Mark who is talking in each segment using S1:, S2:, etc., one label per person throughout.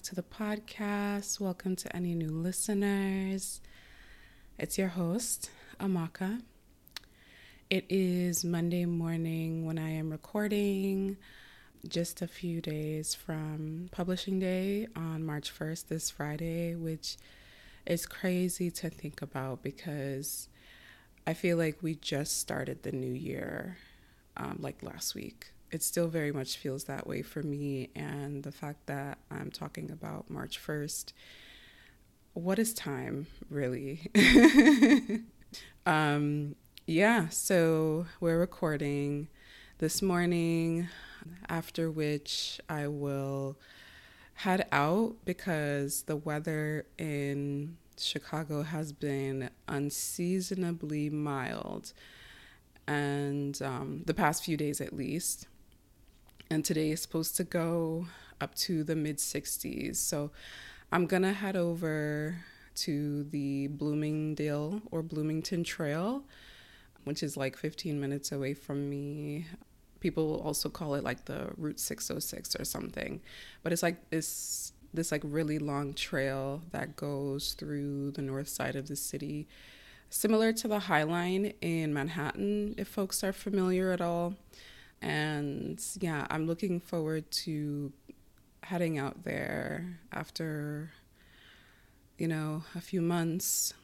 S1: back to the podcast. Welcome to any new listeners. It's your host, Amaka. It is Monday morning when I am recording, just a few days from publishing day on March 1st, this Friday, which is crazy to think about because I feel like we just started the new year um, like last week it still very much feels that way for me. And the fact that I'm talking about March 1st, what is time really? um, yeah, so we're recording this morning, after which I will head out because the weather in Chicago has been unseasonably mild and um, the past few days at least and today is supposed to go up to the mid 60s. So I'm gonna head over to the Bloomingdale or Bloomington Trail, which is like 15 minutes away from me. People also call it like the Route 606 or something, but it's like this this like really long trail that goes through the north side of the city, similar to the High Line in Manhattan, if folks are familiar at all. And yeah, I'm looking forward to heading out there after, you know, a few months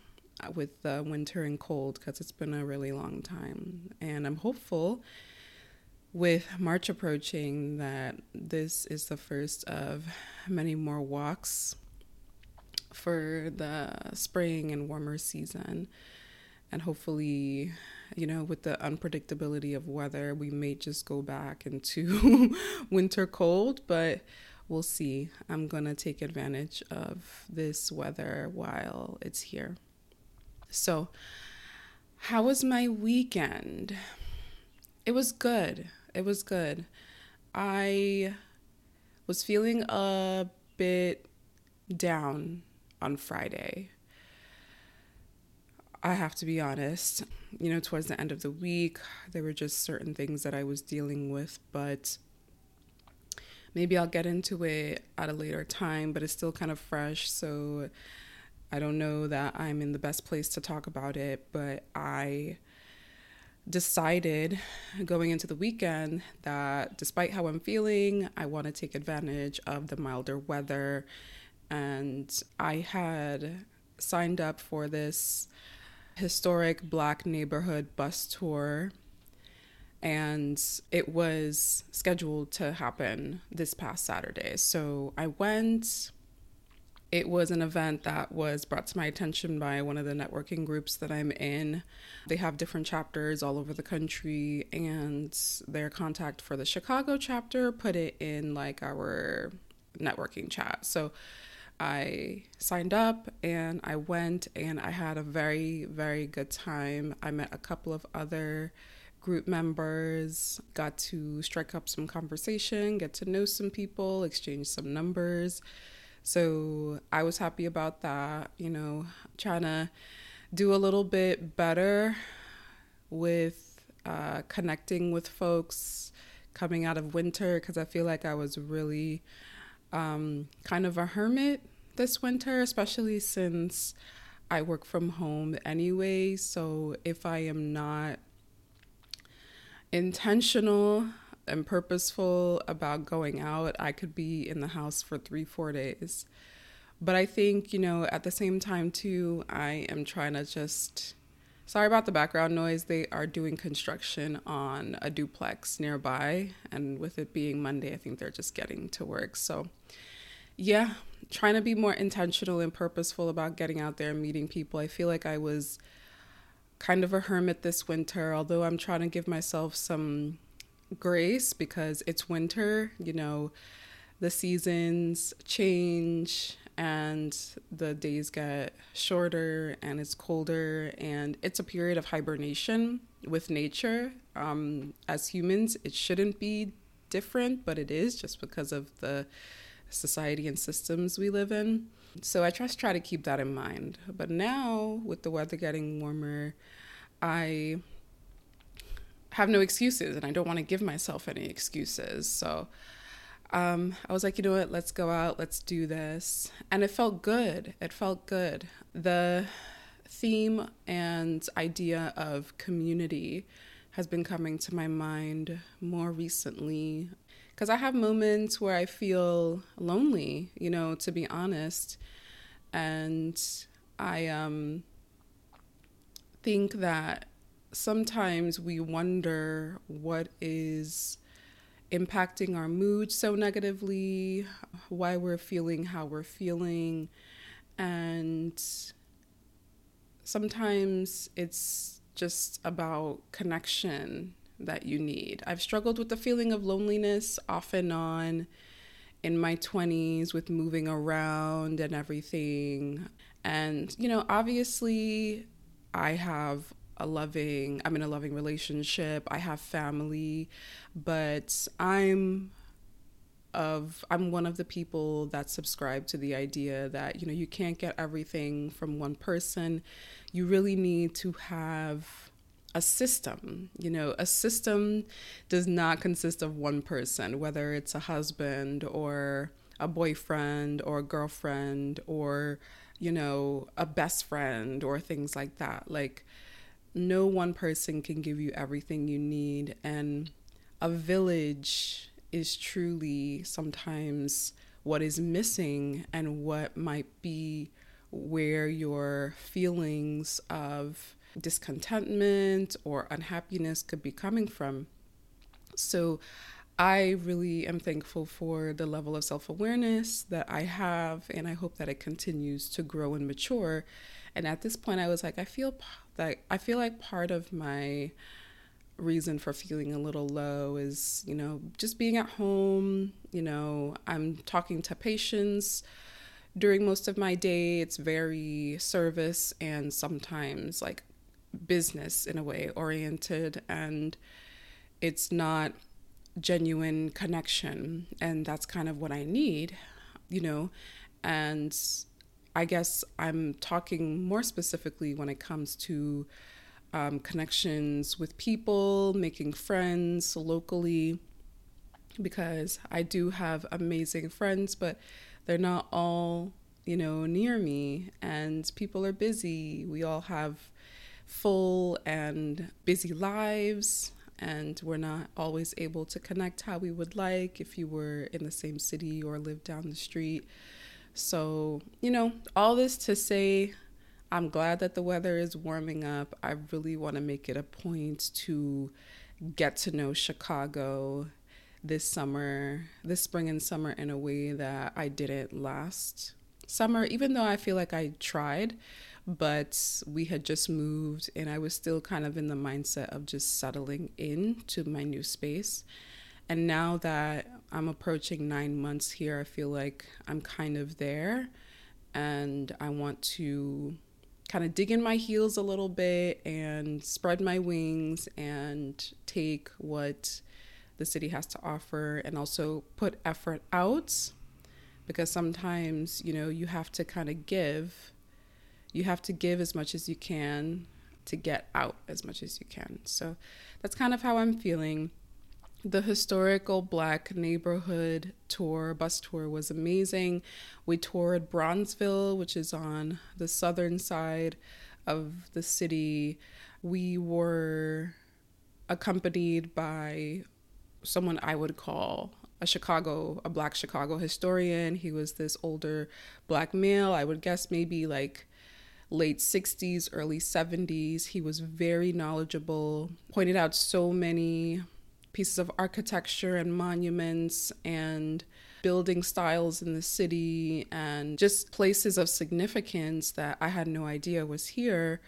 S1: with the winter and cold because it's been a really long time. And I'm hopeful with March approaching that this is the first of many more walks for the spring and warmer season. And hopefully, you know, with the unpredictability of weather, we may just go back into winter cold, but we'll see. I'm going to take advantage of this weather while it's here. So, how was my weekend? It was good. It was good. I was feeling a bit down on Friday. I have to be honest. You know, towards the end of the week, there were just certain things that I was dealing with, but maybe I'll get into it at a later time, but it's still kind of fresh. So I don't know that I'm in the best place to talk about it, but I decided going into the weekend that despite how I'm feeling, I want to take advantage of the milder weather. And I had signed up for this historic black neighborhood bus tour and it was scheduled to happen this past Saturday. So I went. It was an event that was brought to my attention by one of the networking groups that I'm in. They have different chapters all over the country, and their contact for the Chicago chapter put it in like our networking chat. So I signed up and I went and I had a very, very good time. I met a couple of other group members, got to strike up some conversation, get to know some people, exchange some numbers. So I was happy about that, you know, trying to do a little bit better with uh, connecting with folks coming out of winter because I feel like I was really um, kind of a hermit this winter, especially since I work from home anyway. So if I am not intentional and purposeful about going out, I could be in the house for three, four days. But I think, you know, at the same time, too, I am trying to just. Sorry about the background noise. They are doing construction on a duplex nearby. And with it being Monday, I think they're just getting to work. So yeah, trying to be more intentional and purposeful about getting out there and meeting people. I feel like I was kind of a hermit this winter, although I'm trying to give myself some grace because it's winter, you know, the seasons change and the days get shorter and it's colder and it's a period of hibernation with nature. Um, as humans, it shouldn't be different, but it is just because of the society and systems we live in. So I just try to keep that in mind. But now, with the weather getting warmer, I have no excuses and I don't want to give myself any excuses. So um, I was like, you know what, let's go out, let's do this. And it felt good. It felt good. The theme and idea of community has been coming to my mind more recently because I have moments where I feel lonely, you know, to be honest. And I um, think that sometimes we wonder what is impacting our mood so negatively, why we're feeling how we're feeling. And sometimes it's just about connection that you need. I've struggled with the feeling of loneliness off and on in my 20s with moving around and everything. And, you know, obviously, I have a loving, I'm in a loving relationship, I have family, but I'm of I'm one of the people that subscribe to the idea that you know you can't get everything from one person. You really need to have a system. You know, a system does not consist of one person, whether it's a husband or a boyfriend or a girlfriend or, you know, a best friend or things like that. Like, no one person can give you everything you need. And a village is truly sometimes what is missing and what might be where your feelings of discontentment or unhappiness could be coming from. So, I really am thankful for the level of self awareness that I have, and I hope that it continues to grow and mature. And at this point, I was like, I feel that I feel like part of my reason for feeling a little low is, you know, just being at home. You know, I'm talking to patients during most of my day. It's very service and sometimes like business in a way oriented and it's not genuine connection and that's kind of what I need, you know. And I guess I'm talking more specifically when it comes to um, connections with people, making friends locally, because I do have amazing friends, but they're not all, you know, near me, and people are busy. We all have full and busy lives and we're not always able to connect how we would like if you were in the same city or lived down the street. So, you know, all this to say, I'm glad that the weather is warming up. I really want to make it a point to get to know Chicago this summer, this spring and summer, in a way that I didn't last summer, even though I feel like I tried but we had just moved and I was still kind of in the mindset of just settling in to my new space. And now that I'm approaching nine months here, I feel like I'm kind of there and I want to kind of dig in my heels a little bit and spread my wings and take what the city has to offer and also put effort out because sometimes, you know, you have to kind of give you have to give as much as you can to get out as much as you can. So that's kind of how I'm feeling. The historical black neighborhood tour, bus tour, was amazing. We toured Bronzeville, which is on the southern side of the city. We were accompanied by someone I would call a Chicago, a black Chicago historian. He was this older black male, I would guess maybe like late 60s, early 70s. He was very knowledgeable, pointed out so many pieces of architecture and monuments and building styles in the city and just places of significance that I had no idea was here.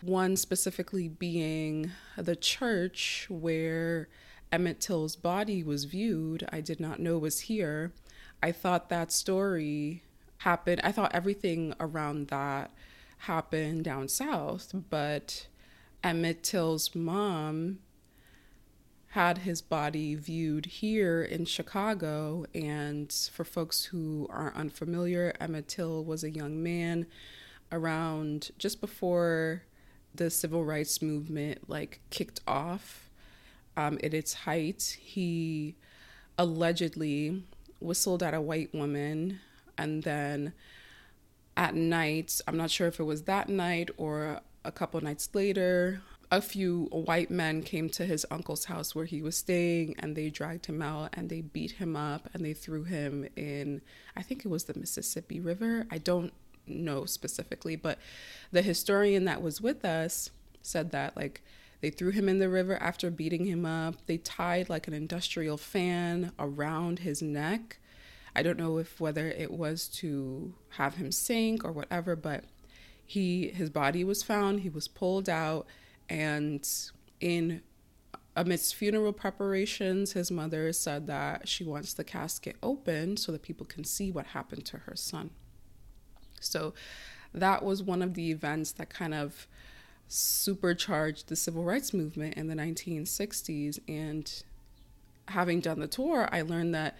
S1: One specifically being the church where Emmett Till's body was viewed. I did not know was here. I thought that story happened. I thought everything around that happened down south, but Emmett Till's mom had his body viewed here in Chicago. And for folks who are unfamiliar, Emmett Till was a young man around just before the civil rights movement like kicked off um, at its height. He allegedly whistled at a white woman. And then at night, I'm not sure if it was that night or a couple nights later, a few white men came to his uncle's house where he was staying and they dragged him out and they beat him up and they threw him in, I think it was the Mississippi River. I don't know specifically, but the historian that was with us said that, like, they threw him in the river after beating him up. They tied like an industrial fan around his neck. I don't know if whether it was to have him sink or whatever, but he his body was found, he was pulled out and in amidst funeral preparations, his mother said that she wants the casket open so that people can see what happened to her son. So that was one of the events that kind of supercharged the civil rights movement in the 1960s. And having done the tour, I learned that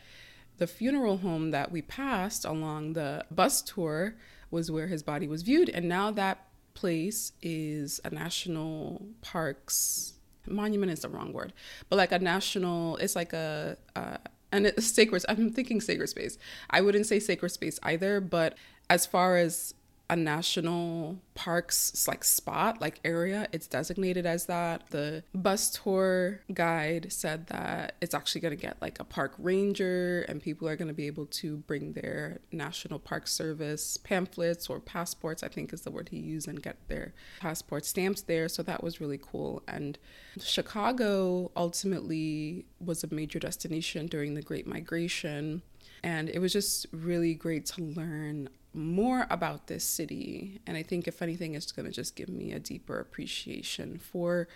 S1: the funeral home that we passed along the bus tour was where his body was viewed. And now that place is a national parks monument is the wrong word, but like a national, it's like a, uh, and it's sacred. I'm thinking sacred space. I wouldn't say sacred space either, but as far as a national parks like spot like area. It's designated as that. The bus tour guide said that it's actually going to get like a park ranger and people are going to be able to bring their national park service pamphlets or passports i think is the word he used and get their passport stamps there. So that was really cool. And chicago ultimately was a major destination during the great migration. And it was just really great to learn more about this city. And I think, if anything, it's going to just give me a deeper appreciation for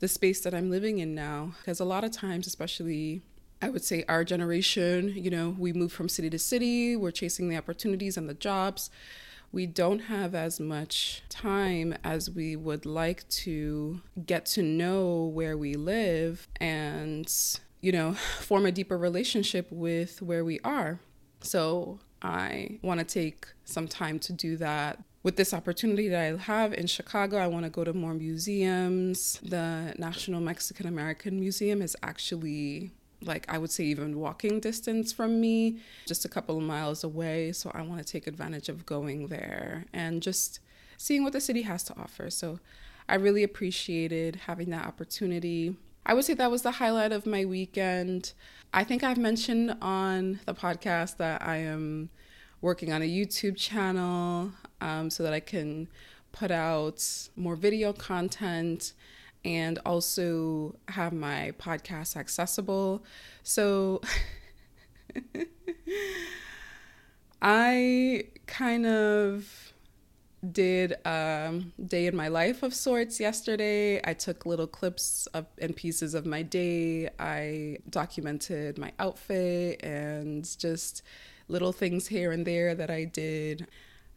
S1: the space that I'm living in now. Because a lot of times, especially I would say our generation, you know, we move from city to city, we're chasing the opportunities and the jobs. We don't have as much time as we would like to get to know where we live and, you know, form a deeper relationship with where we are. So I want to take some time to do that. With this opportunity that I have in Chicago, I want to go to more museums. The National Mexican American Museum is actually like I would say even walking distance from me, just a couple of miles away. So I want to take advantage of going there and just seeing what the city has to offer. So I really appreciated having that opportunity. I would say that was the highlight of my weekend. I think I've mentioned on the podcast that I am working on a YouTube channel um, so that I can put out more video content and also have my podcast accessible. So I kind of did a um, day in my life of sorts yesterday. I took little clips of, and pieces of my day. I documented my outfit and just little things here and there that I did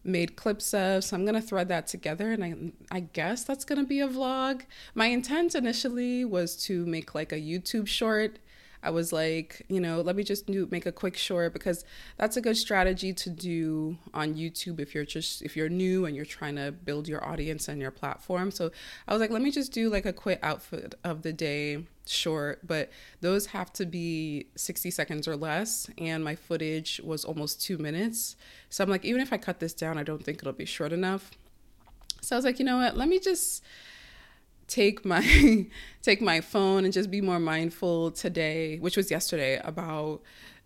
S1: made clips of. So I'm gonna thread that together, and I I guess that's gonna be a vlog. My intent initially was to make like a YouTube short I was like, you know, let me just do make a quick short because that's a good strategy to do on YouTube if you're just if you're new and you're trying to build your audience and your platform. So I was like, let me just do like a quick outfit of the day short, but those have to be 60 seconds or less and my footage was almost 2 minutes. So I'm like, even if I cut this down, I don't think it'll be short enough. So I was like, you know what? Let me just take my take my phone and just be more mindful today, which was yesterday, about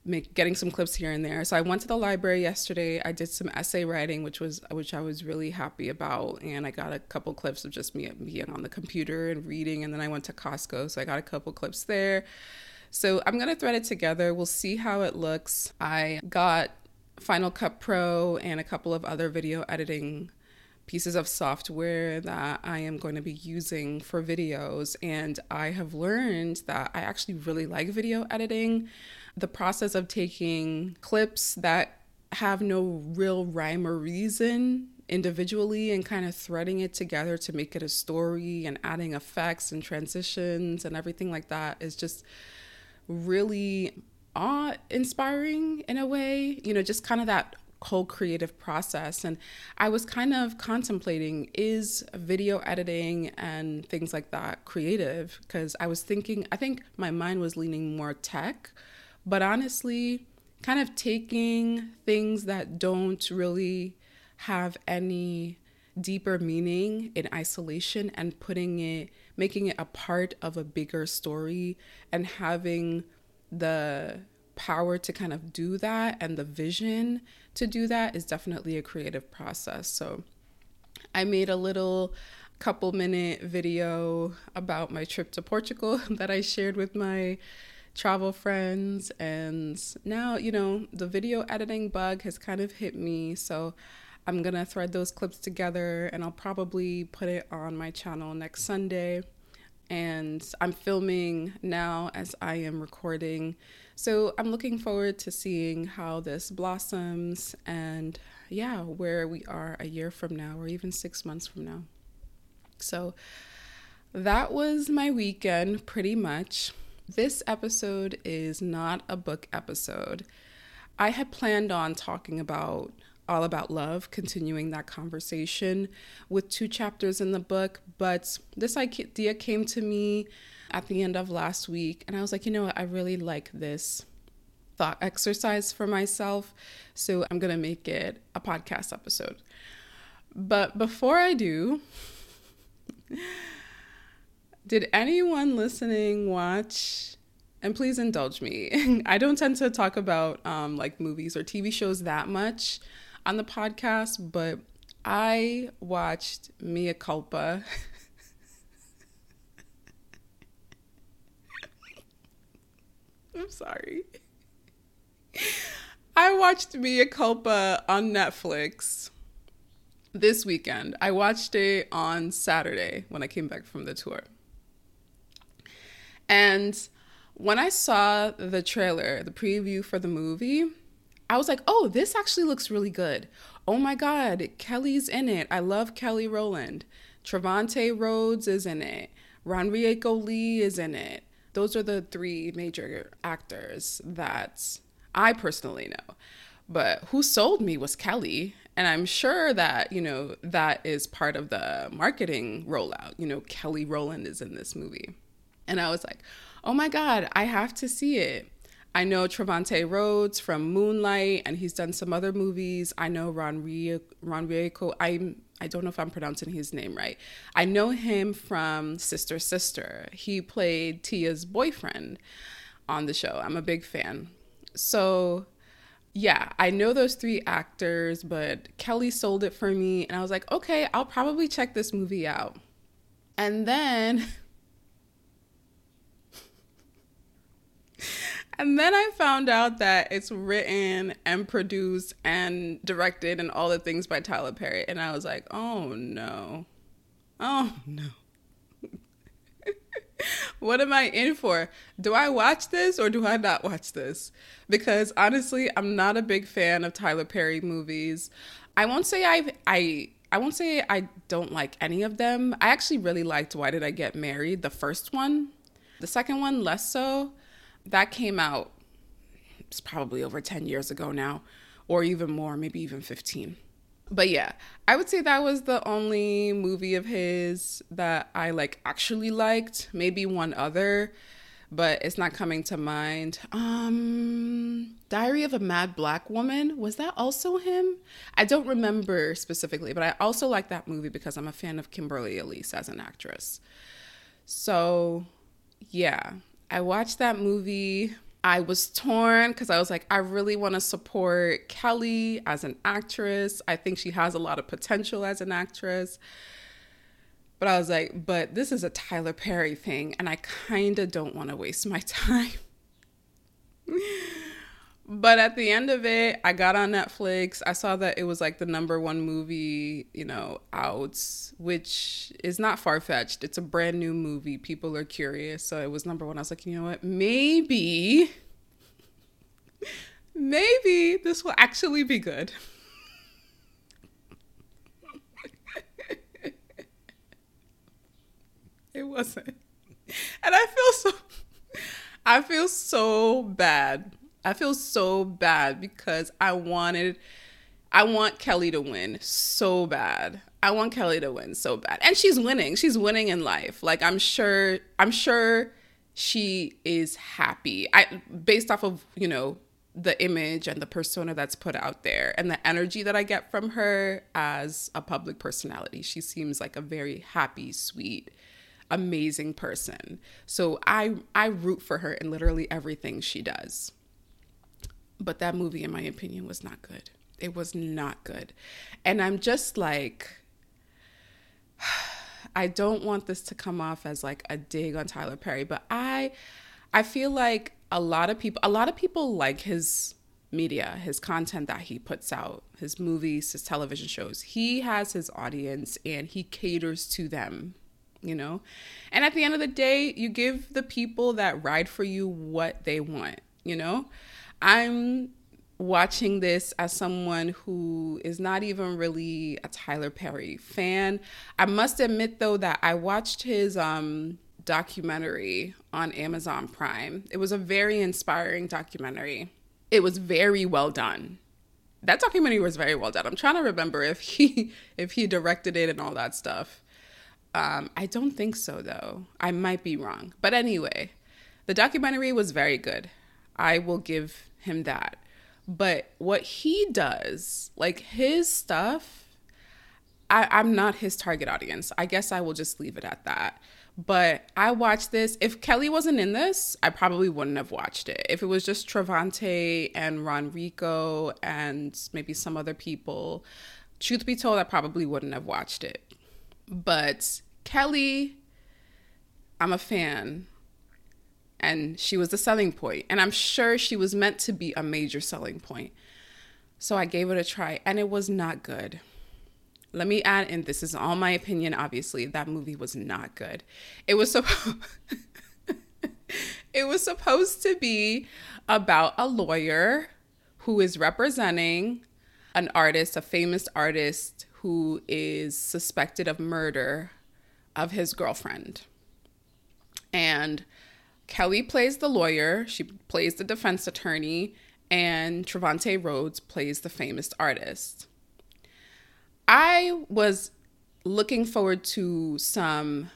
S1: make, getting some clips here and there. So I went to the library yesterday. I did some essay writing, which was which I was really happy about, and I got a couple clips of just me being on the computer and reading. And then I went to Costco, so I got a couple clips there. So I'm gonna thread it together. We'll see how it looks. I got Final Cut Pro and a couple of other video editing pieces of software that I am going to be using for videos. And I have learned that I actually really like video editing. The process of taking clips that have no real rhyme or reason individually and kind of threading it together to make it a story and adding effects and transitions and everything like that is just really awe inspiring in a way. You know, just kind of that whole creative process. And I was kind of contemplating is video editing and things like that creative? Because I was thinking, I think my mind was leaning more tech, but honestly, kind of taking things that don't really have any deeper meaning in isolation and putting it, making it a part of a bigger story and having the power to kind of do that and the vision to do that is definitely a creative process. So I made a little couple minute video about my trip to Portugal that I shared with my travel friends. And now, you know, the video editing bug has kind of hit me. So I'm going to thread those clips together and I'll probably put it on my channel next Sunday. And I'm filming now as I am recording. So I'm looking forward to seeing how this blossoms and, yeah, where we are a year from now or even six months from now. So that was my weekend pretty much. This episode is not a book episode. I had planned on talking about all about love, continuing that conversation with two chapters in the book, but this idea came to me at the end of last week, and I was like, you know what, I really like this thought exercise for myself, so I'm gonna make it a podcast episode. But before I do, did anyone listening watch? And please indulge me. I don't tend to talk about um, like movies or TV shows that much on the podcast, but I watched Mea Culpa. I'm sorry. I watched Mea Culpa on Netflix this weekend. I watched it on Saturday when I came back from the tour. And when I saw the trailer, the preview for the movie, I was like, oh, this actually looks really good. Oh my God, Kelly's in it. I love Kelly Rowland. Trevante Rhodes is in it. RonReaco Lee is in it. Those are the three major actors that I personally know. But who sold me was Kelly. And I'm sure that, you know, that is part of the marketing rollout. You know, Kelly Rowland is in this movie. And I was like, oh my God, I have to see it. I know Trevante Rhodes from Moonlight, and he's done some other movies. I know RonReaco. I'm I don't know if I'm pronouncing his name right. I know him from Sister Sister. He played Tia's boyfriend on the show. I'm a big fan. So yeah, I know those three actors, but Kelly sold it for me. And I was like, okay, I'll probably check this movie out. And then. and then I found out that it's written and produced and directed and all the things by Tyler Perry. And I was like, oh no. Oh no. what am I in for? Do I watch this or do I not watch this? Because honestly, I'm not a big fan of Tyler Perry movies. I won't say I've, I I won't say I don't like any of them. I actually really liked Why Did I Get Married, the first one. The second one less so. That came out it's probably over 10 years ago now or even more, maybe even 15 but yeah, I would say that was the only movie of his that I like actually liked. Maybe one other, but it's not coming to mind. Um Diary of a Mad Black Woman, was that also him? I don't remember specifically, but I also like that movie because I'm a fan of Kimberly Elise as an actress. So, yeah, I watched that movie I was torn because I was like, I really want to support Kelly as an actress. I think she has a lot of potential as an actress. But I was like, but this is a Tyler Perry thing, and I kind of don't want to waste my time. But at the end of it, I got on Netflix. I saw that it was like the number one movie, you know, out, which is not far fetched. It's a brand new movie. People are curious. So it was number one. I was like, you know what? Maybe, maybe this will actually be good. it wasn't. And I feel so, I feel so bad I feel so bad because I wanted I want Kelly to win so bad. I want Kelly to win so bad. And she's winning. She's winning in life. Like I'm sure I'm sure she is happy. I based off of, you know, the image and the persona that's put out there and the energy that I get from her as a public personality. She seems like a very happy, sweet, amazing person. So I I root for her in literally everything she does. But that movie in my opinion was not good. It was not good. And I'm just like I don't want this to come off as like a dig on Tyler Perry, but I I feel like a lot of people a lot of people like his media, his content that he puts out, his movies, his television shows. He has his audience and he caters to them, you know? And at the end of the day, you give the people that ride for you what they want, you know? I'm watching this as someone who is not even really a Tyler Perry fan. I must admit though that I watched his um documentary on Amazon Prime. It was a very inspiring documentary. It was very well done. That documentary was very well done. I'm trying to remember if he if he directed it and all that stuff. Um, I don't think so though. I might be wrong. But anyway, the documentary was very good. I will give him that. But what he does, like his stuff, I, I'm not his target audience. I guess I will just leave it at that. But I watched this. If Kelly wasn't in this, I probably wouldn't have watched it. If it was just Trevante and RonReaco and maybe some other people, truth be told, I probably wouldn't have watched it. But Kelly, I'm a fan. And she was the selling point. And I'm sure she was meant to be a major selling point. So I gave it a try, and it was not good let me add and this is all my opinion obviously that movie was not good it was supposed it was supposed to be about a lawyer who is representing an artist a famous artist who is suspected of murder of his girlfriend and kelly plays the lawyer she plays the defense attorney and Trevante Rhodes plays the famous artist. I was looking forward to some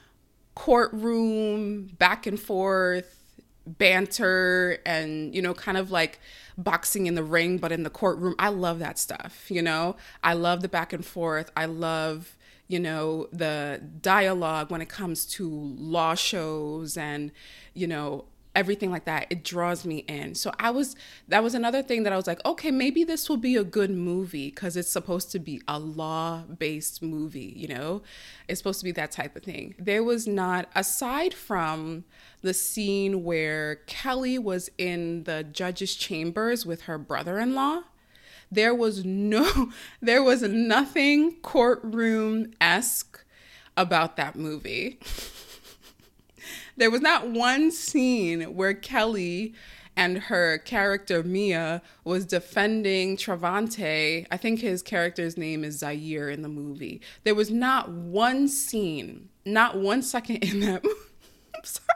S1: courtroom back and forth banter and you know kind of like boxing in the ring but in the courtroom. I love that stuff you know? I love the back and forth. I love you know the dialogue when it comes to law shows and you know everything like that it draws me in. So i was that was another thing that i was like okay maybe this will be a good movie because it's supposed to be a law based movie you know? It's supposed to be that type of thing. There was not aside from the scene where kelly was in the judge's chambers with her brother-in-law there was no there was nothing courtroom-esque about that movie there was not one scene where Kelly and her character Mea was defending Trevante. I think his character's name is Zaire in the movie. There was not one scene, not one second in that. I'm sorry.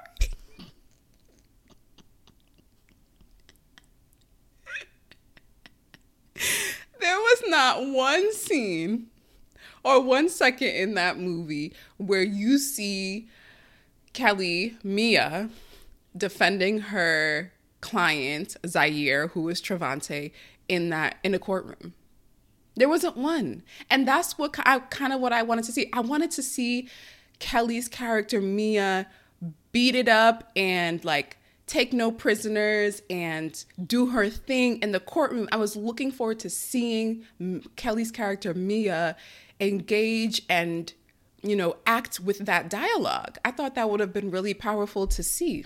S1: there was not one scene or one second in that movie where you see Kelly, Mea, defending her client, Zaire, who was Trevante, in that in a courtroom. There wasn't one. And that's what I kind of what I wanted to see. I wanted to see Kelly's character, Mea, beat it up and like take no prisoners and do her thing in the courtroom. I was looking forward to seeing Kelly's character, Mea, engage and you know, act with that dialogue. I thought that would have been really powerful to see.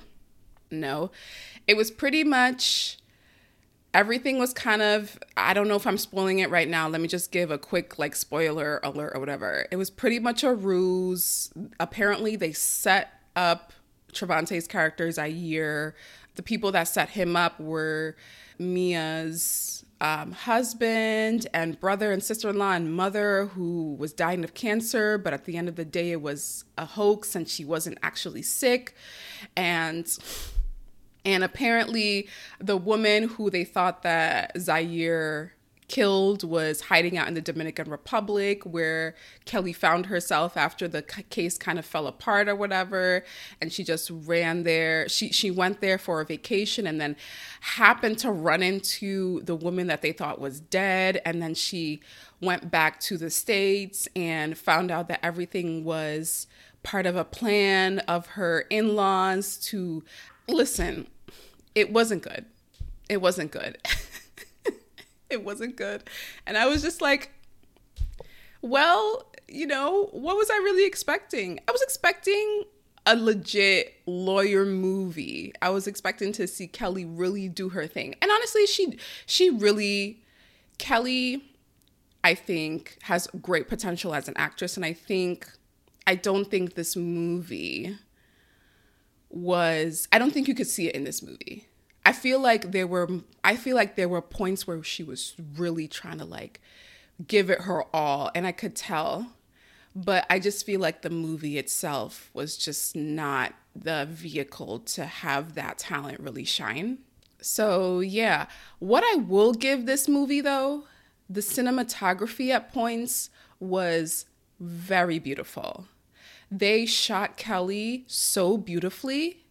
S1: No, it was pretty much everything was kind of I don't know if I'm spoiling it right now. Let me just give a quick like spoiler alert or whatever. It was pretty much a ruse. Apparently they set up Trevante's character Zaire. The people that set him up were Mea's um, husband and brother and sister in law and mother who was dying of cancer, but at the end of the day, it was a hoax and she wasn't actually sick. And and apparently, the woman who they thought that Zaire killed was hiding out in the Dominican Republic, where Kelly found herself after the case kind of fell apart or whatever, and she just ran there. She she went there for a vacation and then happened to run into the woman that they thought was dead, and then she went back to the states and found out that everything was part of a plan of her in-laws to listen. It wasn't good. It wasn't good. it wasn't good. And I was just like, well, you know, what was I really expecting? I was expecting a legit lawyer movie. I was expecting to see Kelly really do her thing. And honestly, she she really Kelly I think has great potential as an actress and I think I don't think this movie was I don't think you could see it in this movie. I feel like there were I feel like there were points where she was really trying to like give it her all and I could tell. But I just feel like the movie itself was just not the vehicle to have that talent really shine. So, yeah, what I will give this movie though, the cinematography at points was very beautiful. They shot Kelly so beautifully.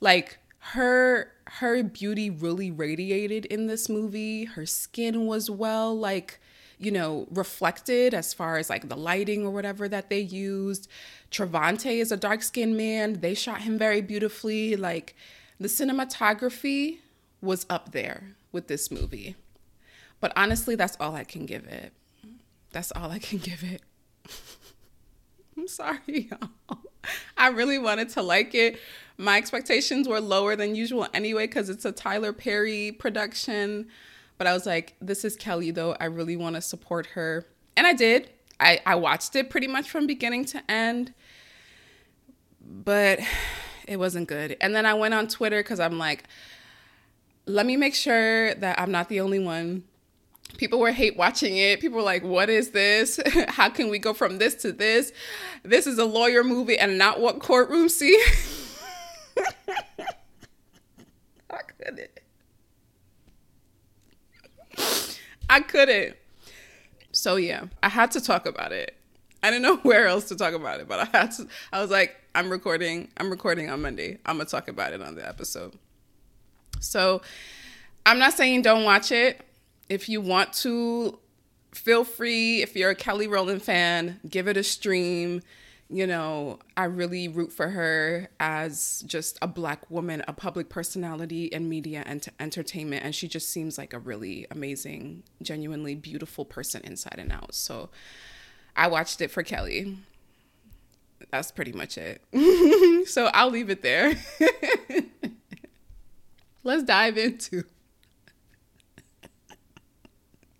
S1: Like her her beauty really radiated in this movie. Her skin was well like you know, reflected as far as like the lighting or whatever that they used. Trevante is a dark skinned man. They shot him very beautifully. Like the cinematography was up there with this movie. But honestly, that's all I can give it. That's all I can give it. I'm sorry, y'all. I really wanted to like it. My expectations were lower than usual anyway because it's a Tyler Perry production. But I was like, this is Kelly, though. I really want to support her. And I did. I, I watched it pretty much from beginning to end. But it wasn't good. And then I went on Twitter because I'm like, let me make sure that I'm not the only one. People were hate watching it. People were like, what is this? How can we go from this to this? This is a lawyer movie and not what courtroom see. I couldn't. I couldn't. So yeah, I had to talk about it. I didn't know where else to talk about it, but I had to. I was like, I'm recording. I'm recording on Monday. I'm gonna talk about it on the episode. So I'm not saying don't watch it. If you want to, feel free. If you're a Kelly Rowland fan, give it a stream you know, I really root for her as just a black woman, a public personality in media and entertainment. And she just seems like a really amazing, genuinely beautiful person inside and out. So I watched it for Kelly. That's pretty much it. so I'll leave it there. Let's dive into.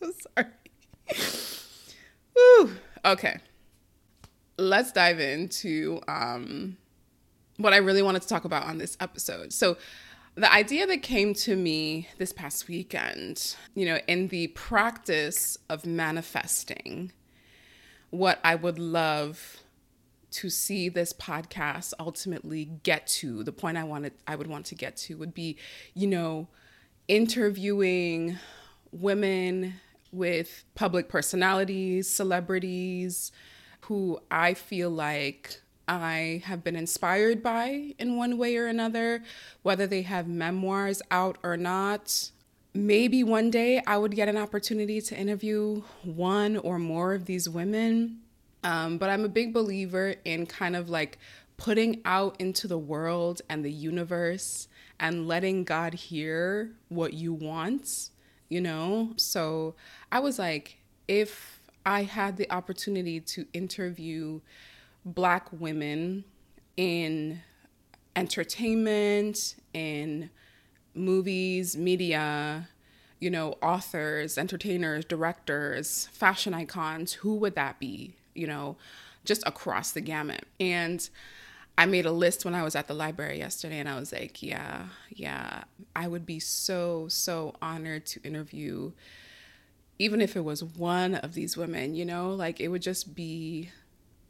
S1: I'm sorry. Woo. Okay let's dive into um, what I really wanted to talk about on this episode. So, the idea that came to me this past weekend, you know, in the practice of manifesting, what I would love to see this podcast ultimately get to, the point I wanted I would want to get to would be, you know, interviewing women with public personalities, celebrities, who I feel like I have been inspired by in one way or another, whether they have memoirs out or not. Maybe one day I would get an opportunity to interview one or more of these women. Um, but I'm a big believer in kind of like putting out into the world and the universe and letting God hear what you want, you know? So I was like, if I had the opportunity to interview Black women in entertainment, in movies, media, you know, authors, entertainers, directors, fashion icons, who would that be? You know, just across the gamut. And I made a list when I was at the library yesterday and I was like, yeah, yeah, I would be so, so honored to interview even if it was one of these women, you know, like it would just be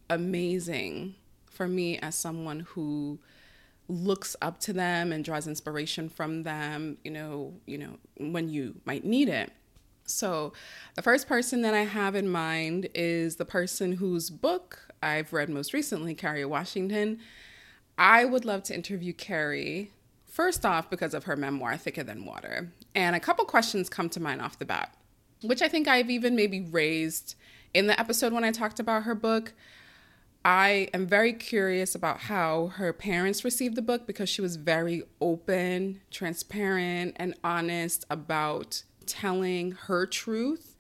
S1: amazing for me as someone who looks up to them and draws inspiration from them, you know, you know, when you might need it. So, the first person that I have in mind is the person whose book I've read most recently, Kerry Washington. I would love to interview Kerry, first off, because of her memoir, Thicker Than Water. And a couple questions come to mind off the bat, which I think I've even maybe raised in the episode when I talked about her book. I am very curious about how her parents received the book because she was very open, transparent, and honest about telling her truth.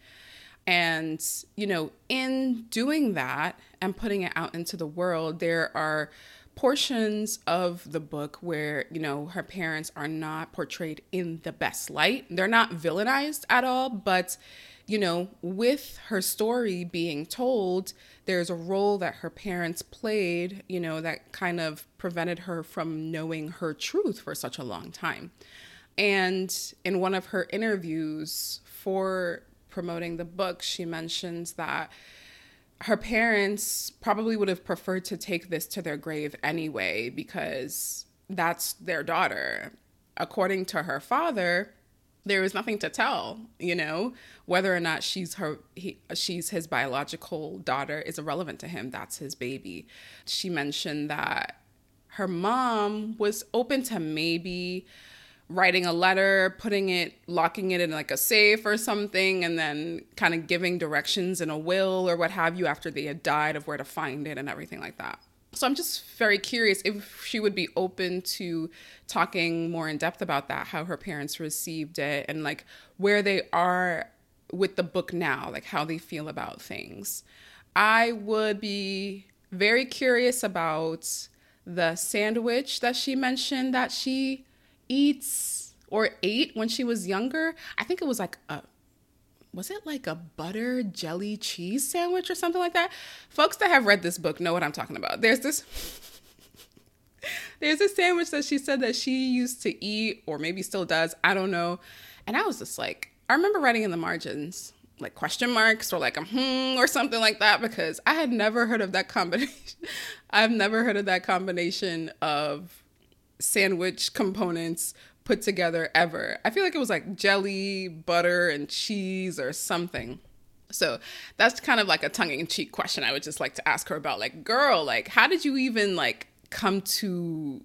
S1: And, you know, in doing that and putting it out into the world, there are portions of the book where, you know, her parents are not portrayed in the best light. They're not villainized at all, but, you know, with her story being told, there's a role that her parents played, you know, that kind of prevented her from knowing her truth for such a long time. And in one of her interviews for promoting the book, she mentions that her parents probably would have preferred to take this to their grave anyway because that's their daughter. According to her father, there is nothing to tell, you know, whether or not she's her he, she's his biological daughter is irrelevant to him. That's his baby. She mentioned that her mom was open to maybe writing a letter, putting it, locking it in like a safe or something, and then kind of giving directions in a will or what have you after they had died of where to find it and everything like that. So I'm just very curious if she would be open to talking more in depth about that, how her parents received it, and like where they are with the book now, like how they feel about things. I would be very curious about the sandwich that she mentioned that she eats or ate when she was younger. I think it was like a was it like a butter jelly cheese sandwich or something like that? Folks that have read this book know what I'm talking about. There's this there's a sandwich that she said that she used to eat or maybe still does. I don't know. And I was just like, I remember writing in the margins like question marks or like a hmm or something like that because I had never heard of that combination. I've never heard of that combination of sandwich components put together ever. I feel like it was like jelly, butter, and cheese or something. So that's kind of like a tongue in cheek question I would just like to ask her about. Like, girl, like, how did you even like come to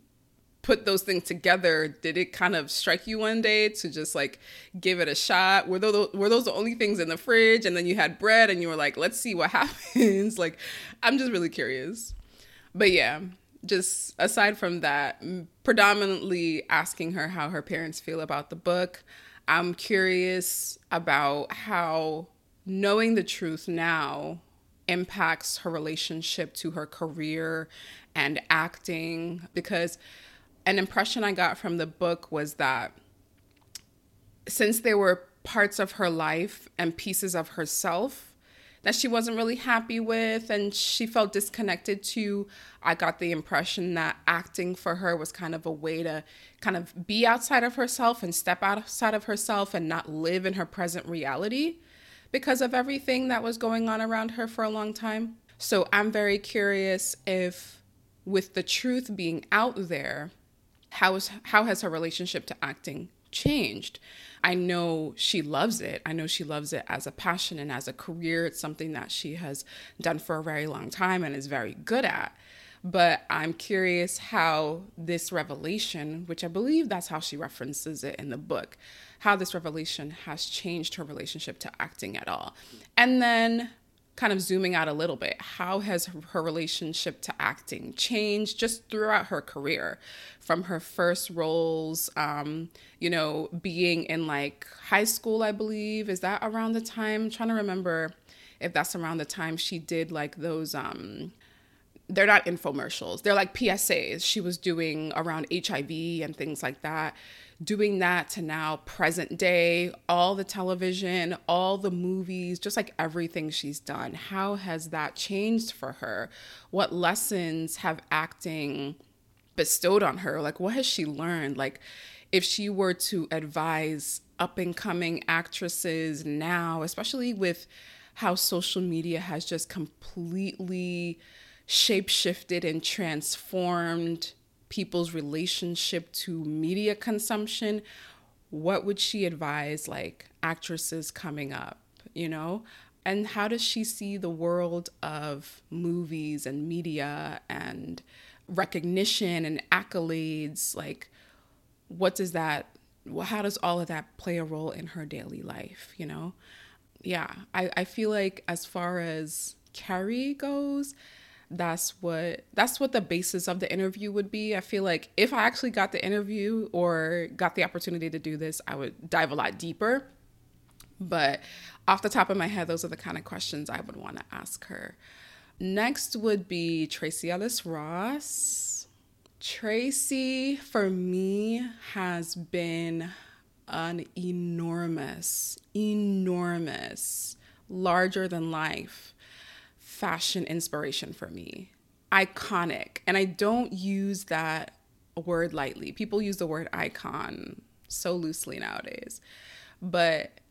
S1: put those things together? Did it kind of strike you one day to just like give it a shot? Were those were those the only things in the fridge? And then you had bread, and you were like, let's see what happens. like, I'm just really curious. But yeah, just aside from that, predominantly asking her how her parents feel about the book. I'm curious about how knowing the truth now impacts her relationship to her career and acting because an impression I got from the book was that since there were parts of her life and pieces of herself that she wasn't really happy with and she felt disconnected to. I got the impression that acting for her was kind of a way to kind of be outside of herself and step outside of herself and not live in her present reality because of everything that was going on around her for a long time. So I'm very curious if with the truth being out there, how is how has her relationship to acting changed? I know she loves it. I know she loves it as a passion and as a career. It's something that she has done for a very long time and is very good at. But I'm curious how this revelation, which I believe that's how she references it in the book, how this revelation has changed her relationship to acting at all. And then kind of zooming out a little bit, how has her relationship to acting changed just throughout her career? From her first roles, um, you know, being in like high school, I believe. Is that around the time? I'm trying to remember if that's around the time she did like those um they're not infomercials. They're like PSAs she was doing around HIV and things like that doing that to now present day, all the television, all the movies, just like everything she's done. How has that changed for her? What lessons have acting bestowed on her? Like, what has she learned? Like, if she were to advise up and coming actresses now, especially with how social media has just completely shapeshifted and transformed people's relationship to media consumption, what would she advise like actresses coming up, you know? And how does she see the world of movies and media and recognition and accolades? Like, what does that, how does all of that play a role in her daily life, you know? Yeah, I, I feel like as far as Kerry goes, that's what that's what the basis of the interview would be. I feel like if I actually got the interview or got the opportunity to do this, I would dive a lot deeper. But off the top of my head, those are the kind of questions I would want to ask her. Next would be Tracee Ellis Ross. Tracee, for me, has been an enormous, enormous, larger than life fashion inspiration for me. Iconic. And I don't use that word lightly. People use the word icon so loosely nowadays. But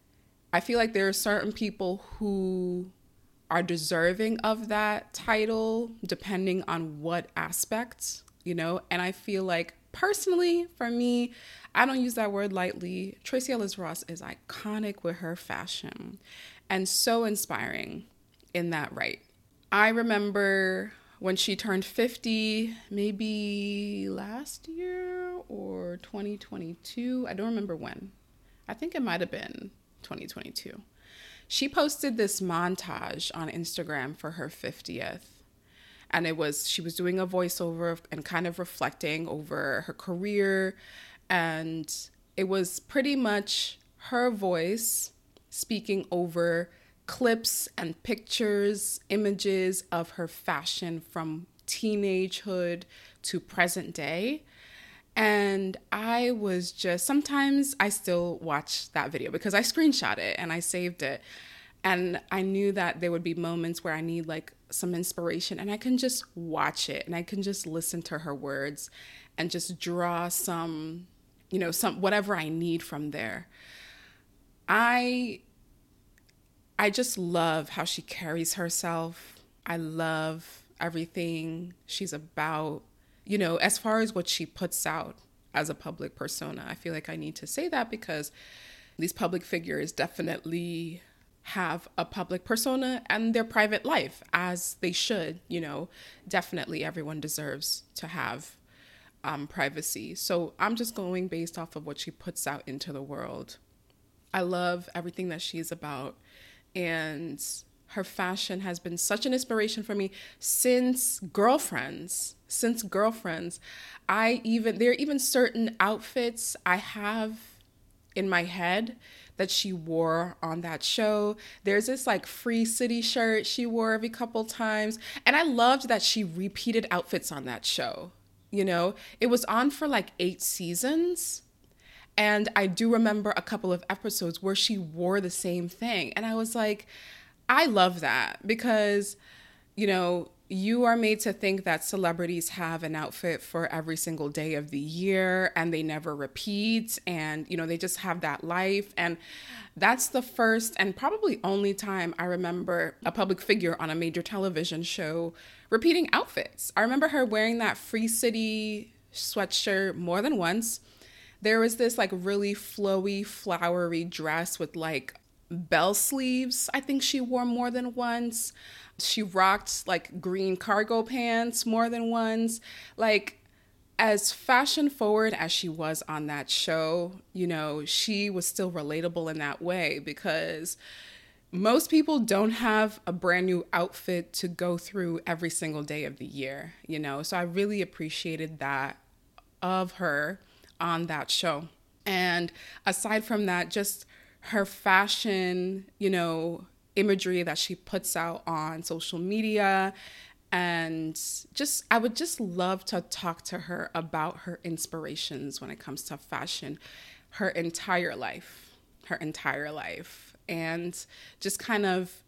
S1: I feel like there are certain people who are deserving of that title depending on what aspect, you know? And I feel like personally, for me, I don't use that word lightly. Tracee Ellis Ross is iconic with her fashion and so inspiring in that right. I remember when she turned 50, maybe last year or 2022. I don't remember when. I think it might have been 2022. She posted this montage on Instagram for her 50th. And it was, she was doing a voiceover and kind of reflecting over her career. And it was pretty much her voice speaking over clips and pictures, images of her fashion from teenagehood to present day. And I was just, sometimes I still watch that video because I screenshot it and I saved it. And I knew that there would be moments where I need like some inspiration and I can just watch it and I can just listen to her words and just draw some, you know, some whatever I need from there. I I just love how she carries herself. I love everything she's about. You know, as far as what she puts out as a public persona, I feel like I need to say that because these public figures definitely have a public persona and their private life as they should you know definitely everyone deserves to have um, privacy so i'm just going based off of what she puts out into the world i love everything that she's about and her fashion has been such an inspiration for me since girlfriends since girlfriends. I even there are even certain outfits i have in my head that she wore on that show. There's this like free city shirt she wore every couple times. And i loved that she repeated outfits on that show you know? It was on for like eight seasons and I do remember a couple of episodes where she wore the same thing. And I was like, I love that because, you know, you are made to think that celebrities have an outfit for every single day of the year and they never repeat and you know they just have that life and that's the first and probably only time I remember a public figure on a major television show repeating outfits. I remember her wearing that Free City sweatshirt more than once there was this like really flowy, flowery dress with like bell sleeves. I think she wore more than once. She rocked like green cargo pants more than once. Like, as fashion forward as she was on that show, you know, she was still relatable in that way because most people don't have a brand new outfit to go through every single day of the year, you know. So I really appreciated that of her on that show. And aside from that, just her fashion, you know, imagery that she puts out on social media and just I would just love to talk to her about her inspirations when it comes to fashion her entire life her entire life and just kind of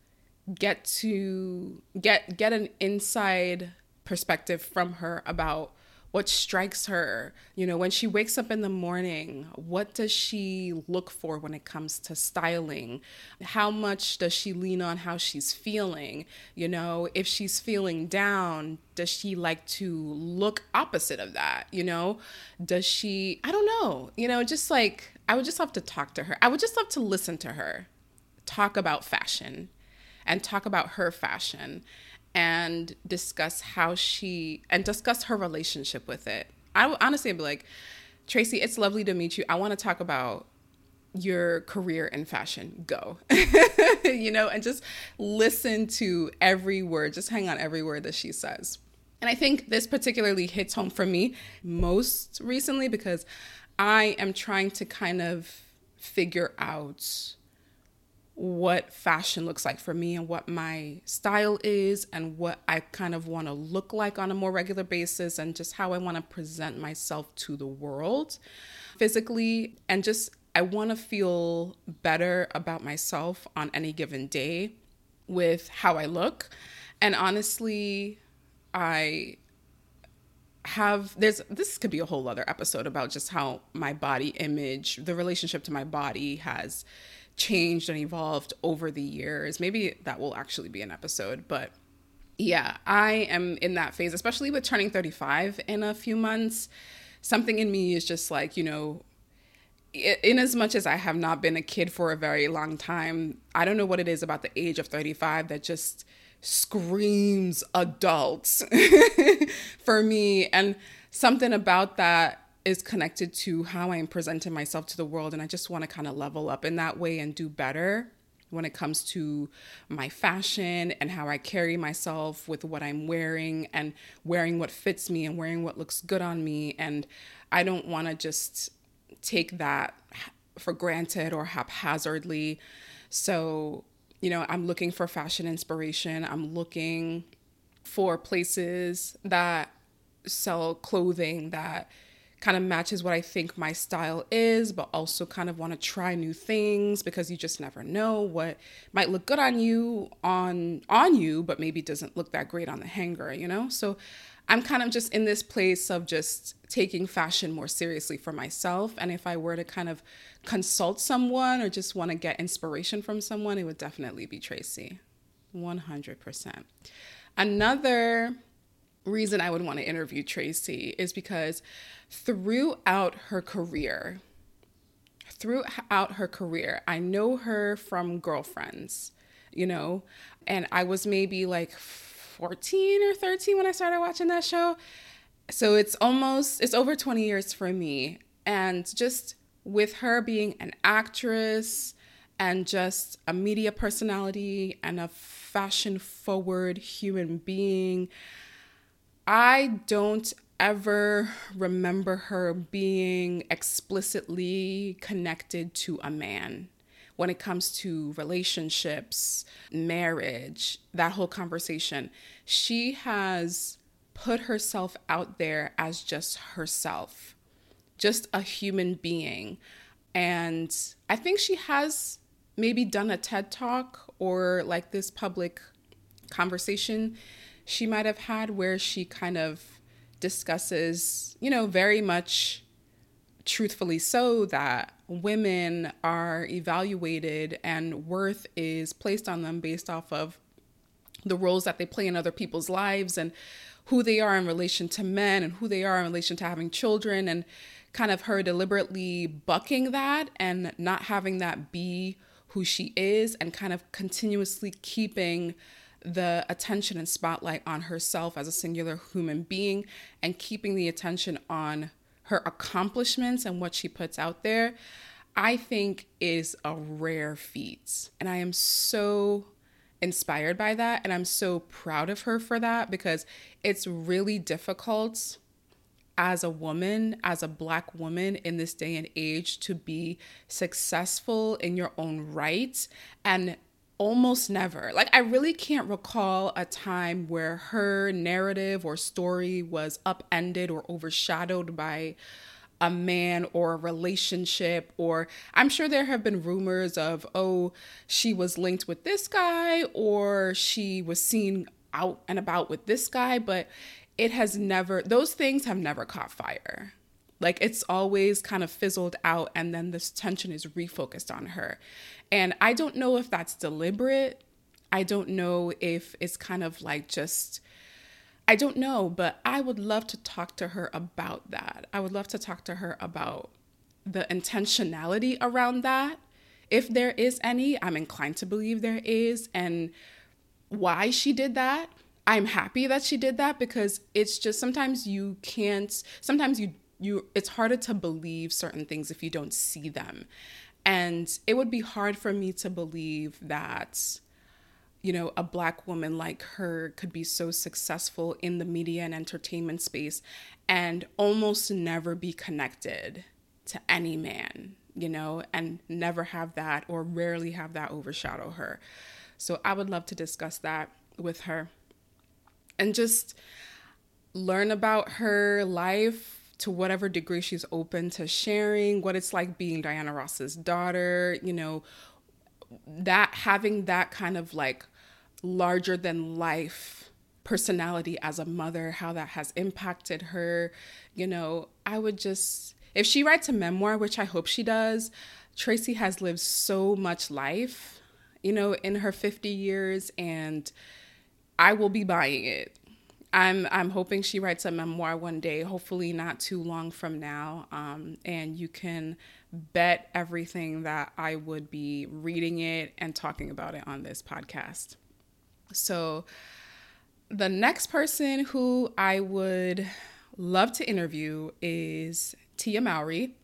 S1: get to get get an inside perspective from her about what strikes her you know when she wakes up in the morning what does she look for when it comes to styling? How much does she lean on how she's feeling? You know if she's feeling down does she like to look opposite of that? You know does she i don't know you know just like I would just love to talk to her. I would just love to listen to her talk about fashion and talk about her fashion and discuss how she and discuss her relationship with it. I would honestly be like, Tracee, it's lovely to meet you. I want to talk about your career in fashion. Go. you know, and just listen to every word, just hang on every word that she says. And I think this particularly hits home for me most recently because I am trying to kind of figure out what fashion looks like for me and what my style is and what I kind of want to look like on a more regular basis and just how I want to present myself to the world physically and just I want to feel better about myself on any given day with how I look. And honestly, I have there's this could be a whole other episode about just how my body image, the relationship to my body has changed and evolved over the years. Maybe that will actually be an episode, but yeah, I am in that phase, especially with turning 35 in a few months. Something in me is just like, you know, in as much as I have not been a kid for a very long time, I don't know what it is about the age of 35 that just screams adults for me. And something about that is connected to how I'm presenting myself to the world. And I just want to kind of level up in that way and do better when it comes to my fashion and how I carry myself with what I'm wearing and wearing what fits me and wearing what looks good on me. And I don't want to just take that for granted or haphazardly. So, you know, I'm looking for fashion inspiration. I'm looking for places that sell clothing that kind of matches what I think my style is, but also kind of want to try new things because you just never know what might look good on you on on you, but maybe doesn't look that great on the hanger, you know? So I'm kind of just in this place of just taking fashion more seriously for myself. And if I were to kind of consult someone or just want to get inspiration from someone, it would definitely be Tracee. 100%. Another reason I would want to interview Tracee is because throughout her career, throughout her career, I know her from girlfriends, you know, and I was maybe like 14 or 13 when I started watching that show. So it's almost, it's over 20 years for me. And just with her being an actress and just a media personality and a fashion forward human being, I don't ever remember her being explicitly connected to a man when it comes to relationships, marriage, that whole conversation. She has put herself out there as just herself, just a human being. And I think she has maybe done a TED talk or like this public conversation she might have had where she kind of discusses, you know, very much truthfully so that women are evaluated and worth is placed on them based off of the roles that they play in other people's lives and who they are in relation to men and who they are in relation to having children and kind of her deliberately bucking that and not having that be who she is and kind of continuously keeping the attention and spotlight on herself as a singular human being and keeping the attention on her accomplishments and what she puts out there, I think is a rare feat. And I am so inspired by that. And I'm so proud of her for that because it's really difficult as a woman, as a black woman in this day and age, to be successful in your own right and almost never. Like, I really can't recall a time where her narrative or story was upended or overshadowed by a man or a relationship. Or I'm sure there have been rumors of, oh, she was linked with this guy or she was seen out and about with this guy, but it has never, those things have never caught fire. Like it's always kind of fizzled out, and then this tension is refocused on her. And I don't know if that's deliberate. I don't know if it's kind of like just, I don't know, but I would love to talk to her about that. I would love to talk to her about the intentionality around that. If there is any, I'm inclined to believe there is, and why she did that. I'm happy that she did that because it's just sometimes you can't, sometimes you, you, it's harder to believe certain things if you don't see them. And it would be hard for me to believe that, you know, a black woman like her could be so successful in the media and entertainment space and almost never be connected to any man, you know, and never have that or rarely have that overshadow her. So I would love to discuss that with her and just learn about her life to whatever degree she's open to sharing, what it's like being Diana Ross's daughter, you know, that having that kind of like larger than life personality as a mother, how that has impacted her. You know, I would just, if she writes a memoir, which I hope she does, Tracee has lived so much life, you know, in her 50 years, and I will be buying it. I'm I'm hoping she writes a memoir one day, hopefully not too long from now. Um, and you can bet everything that I would be reading it and talking about it on this podcast. So the next person who I would love to interview is Tia Mowry.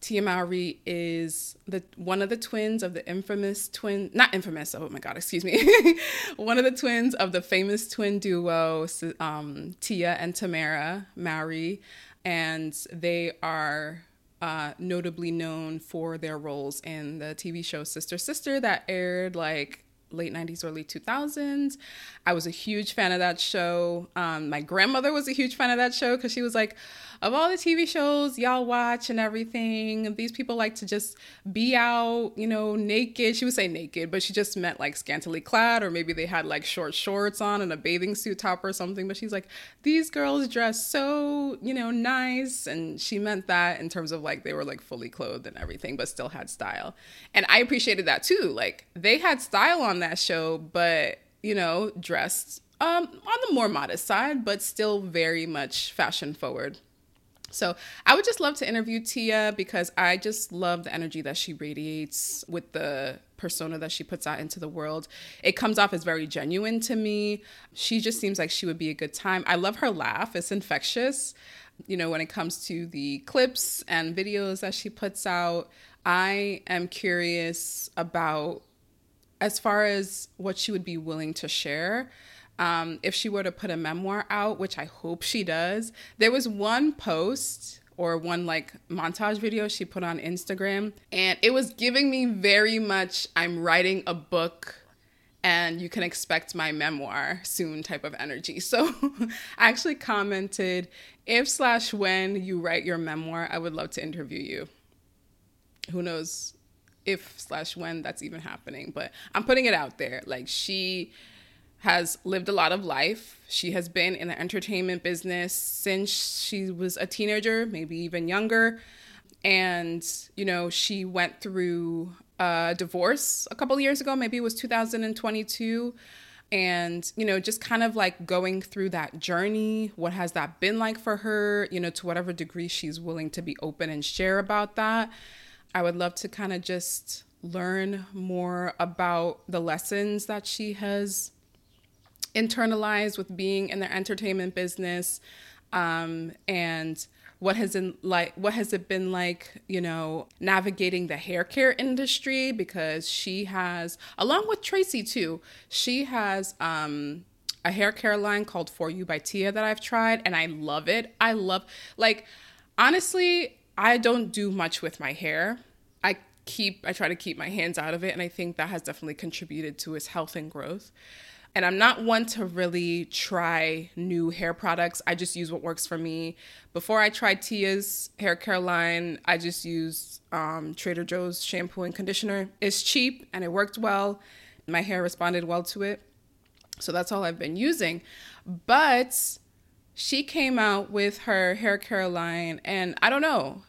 S1: Tia Mowry is the one of the twins of the infamous twin, not infamous. Oh my God, excuse me. one of the twins of the famous twin duo, um, Tia and Tamera Mowry, and they are uh, notably known for their roles in the TV show Sister Sister that aired like late 90s, early 2000s. I was a huge fan of that show. Um, my grandmother was a huge fan of that show because she was like, of all the TV shows y'all watch and everything, these people like to just be out, you know, naked. She would say naked, but she just meant like scantily clad, or maybe they had like short shorts on and a bathing suit top or something. But she's like, these girls dress so, you know, nice. And she meant that in terms of like they were like fully clothed and everything, but still had style. And I appreciated that too. Like they had style on that show, but, you know, dressed um, on the more modest side, but still very much fashion forward. So I would just love to interview Tia because I just love the energy that she radiates with the persona that she puts out into the world. It comes off as very genuine to me. She just seems like she would be a good time. I love her laugh, it's infectious. You know, when it comes to the clips and videos that she puts out, I am curious about as far as what she would be willing to share um, if she were to put a memoir out, which I hope she does. There was one post or one like montage video she put on Instagram, and it was giving me very much I'm writing a book and you can expect my memoir soon type of energy. So I actually commented if slash when you write your memoir, I would love to interview you. Who knows if slash when that's even happening, but I'm putting it out there. Like she has lived a lot of life. She has been in the entertainment business since she was a teenager, maybe even younger. And, you know, she went through a divorce a couple years ago, maybe it was 2022. And, you know, just kind of like going through that journey. What has that been like for her? You know, to whatever degree she's willing to be open and share about that. I would love to kind of just learn more about the lessons that she has internalized with being in the entertainment business um, and what has in like what has it been like you know navigating the hair care industry? Because she has along with tracee too she has um, a hair care line called 4U by Tia that i've tried and i love it. I love like honestly i don't do much with my hair. I keep i try to keep my hands out of it and i think that has definitely contributed to its health and growth and I'm not one to really try new hair products. I just use what works for me. Before I tried Tia's hair care line, I just used um, Trader Joe's shampoo and conditioner. It's cheap and it worked well. My hair responded well to it. So that's all I've been using. But she came out with her hair care line, and I don't know,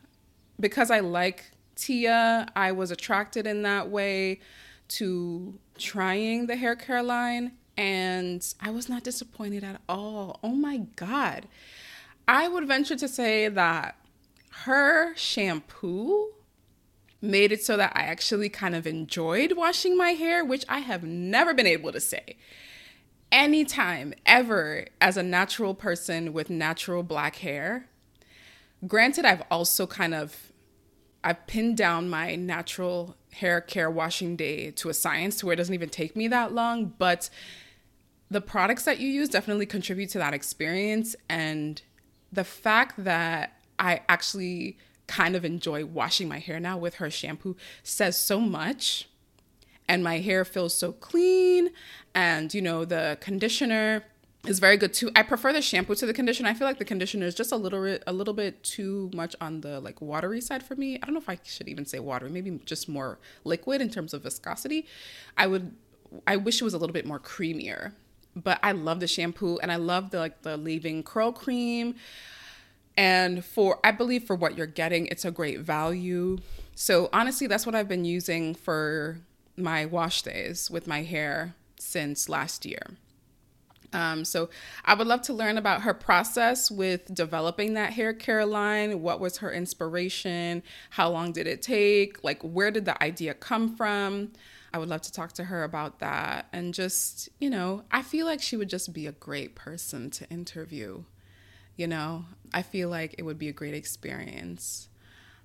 S1: because I like Tia, I was attracted in that way to trying the hair care line and I was not disappointed at all. Oh my God. I would venture to say that her shampoo made it so that I actually kind of enjoyed washing my hair, which I have never been able to say. Anytime, ever, as a natural person with natural black hair, granted, I've also kind of I've pinned down my natural hair care washing day to a science to where it doesn't even take me that long, but the products that you use definitely contribute to that experience and the fact that I actually kind of enjoy washing my hair now with her shampoo says so much. And my hair feels so clean. And, you know, the conditioner is very good too. I prefer the shampoo to the conditioner. I feel like the conditioner is just a little bit a little bit too much on the like watery side for me. I don't know if I should even say watery, maybe just more liquid in terms of viscosity. I would I wish it was a little bit more creamier. But I love the shampoo and I love the like the leave-in curl cream. And for, I believe for what you're getting, it's a great value. So honestly, that's what I've been using for my wash days with my hair since last year. Um, so I would love to learn about her process with developing that hair care line. What was her inspiration? How long did it take? Like, where did the idea come from? I would love to talk to her about that. And just, you know, I feel like she would just be a great person to interview. You know, I feel like it would be a great experience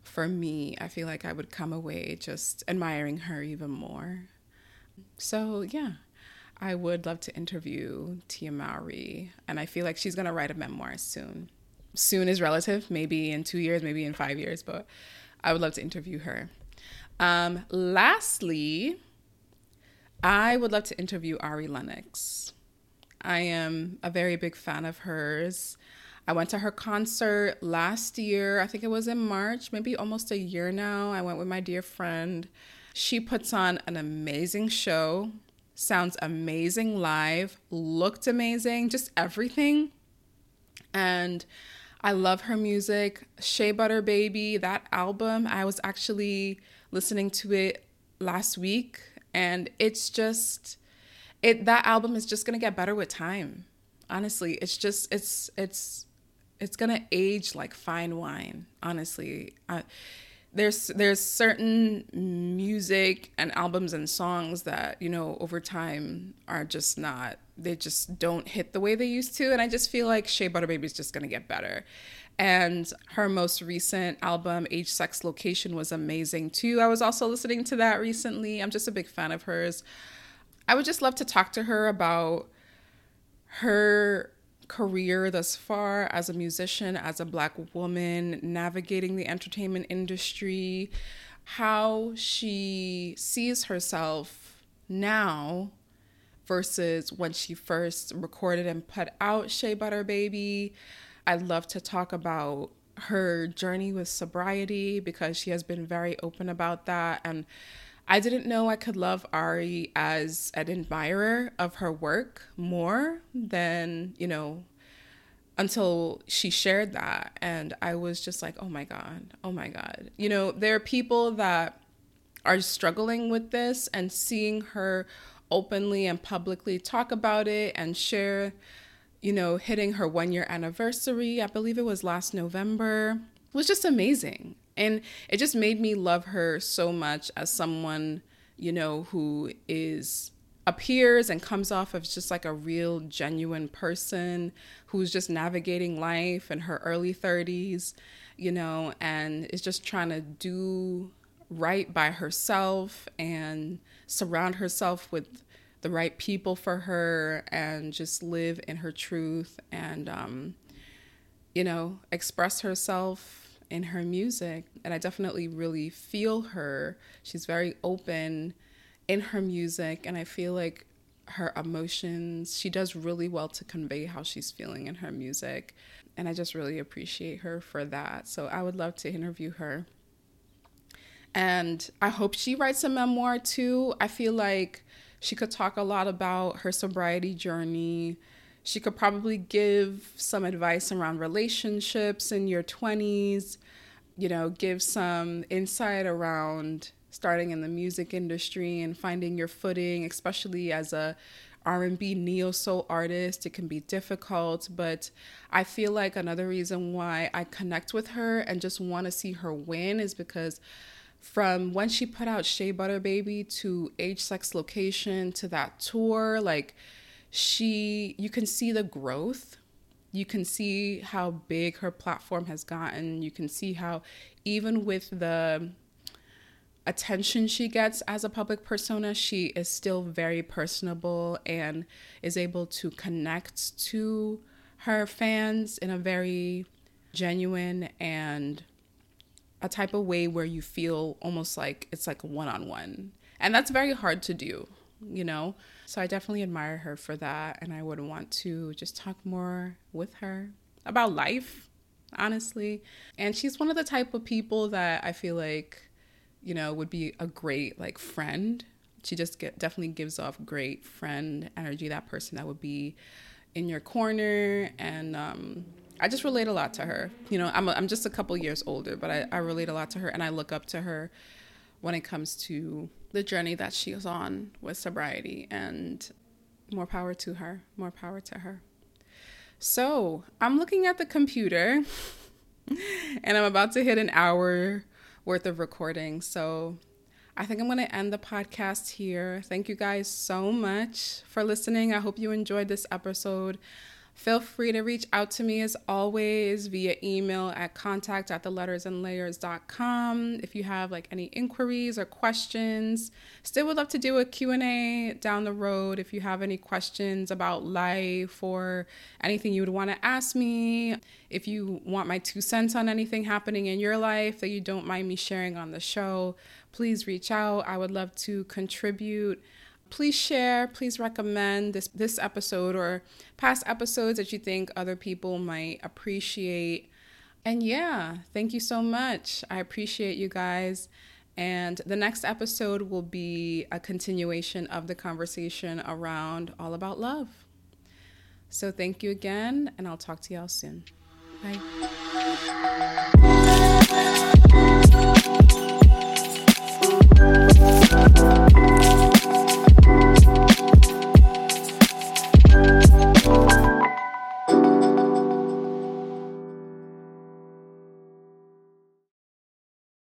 S1: for me. I feel like I would come away just admiring her even more. So, yeah, I would love to interview Tia Mowry, and I feel like she's to write a memoir soon. Soon is relative, maybe in two years, maybe in five years, but I would love to interview her. Um, lastly, I would love to interview Ari Lennox. I am a very big fan of hers. I went to her concert last year. I think it was in March, maybe almost a year now. I went with my dear friend. She puts on an amazing show, sounds amazing live, looked amazing, just everything. And I love her music. Shea Butter Baby, that album, I was actually listening to it last week and it's just it that album is just going to get better with time. Honestly, it's just it's it's it's gonna age like fine wine. Honestly, uh, there's there's certain music and albums and songs that you know over time are just not they just don't hit the way they used to, and I just feel like Shea Butter Baby is just gonna get better. And her most recent album, Age, Sex, Location, was amazing too. I was also listening to that recently. I'm just a big fan of hers. I would just love to talk to her about her career thus far as a musician, as a Black woman, navigating the entertainment industry, how she sees herself now versus when she first recorded and put out Shea Butter Baby. I'd love to talk about her journey with sobriety because she has been very open about that and I didn't know I could love Ari as an admirer of her work more than, you know, until she shared that. And I was just like, oh my God, oh my God. You know, there are people that are struggling with this and seeing her openly and publicly talk about it and share, you know, hitting her one year anniversary. I believe it was last November. was just amazing. And it just made me love her so much as someone, you know, who is appears and comes off as just like a real genuine person who's just navigating life in her early 30s, you know, and is just trying to do right by herself and surround herself with the right people for her and just live in her truth and um, you know express herself in her music. And I definitely really feel her. She's very open in her music. And I feel like her emotions, she does really well to convey how she's feeling in her music. And I just really appreciate her for that. So I would love to interview her. And I hope she writes a memoir too. I feel like she could talk a lot about her sobriety journey. She could probably give some advice around relationships in your 20s, you know, give some insight around starting in the music industry and finding your footing, especially as a R&B neo soul artist. It can be difficult, but I feel like another reason why I connect with her and just want to see her win is because from when she put out Shea Butter Baby to Age Sex Location to that tour, like she, you can see the growth. You can see how big her platform has gotten. You can see how, even with the attention she gets as a public persona, she is still very personable and is able to connect to her fans in a very genuine and a type of way where you feel almost like it's like one on one. And that's very hard to do, you know? So I definitely admire her for that. And I would want to just talk more with her about life, honestly. And she's one of the type of people that I feel like, you know, would be a great like friend. She just get, definitely gives off great friend energy, that person that would be in your corner and um, I just relate a lot to her. You know, I'm, a, I'm just a couple years older, but I, I relate a lot to her and I look up to her when it comes to the journey that she is on with sobriety and more power to her, more power to her. So I'm looking at the computer and I'm about to hit an hour worth of recording. So I think I'm going to end the podcast here. Thank you guys so much for listening. I hope you enjoyed this episode. Feel free to reach out to me as always via email at contact at the lettersandlayers.com if you have like any inquiries or questions. Still would love to do a Q&A down the road if you have any questions about life or anything you would want to ask me. If you want my two cents on anything happening in your life that you don't mind me sharing on the show, please reach out. I would love to contribute Please share, please recommend this, this episode or past episodes that you think other people might appreciate. And yeah, thank you so much. I appreciate you guys. And the next episode will be a continuation of the conversation around All About Love. So thank you again, and I'll talk to y'all soon. Bye.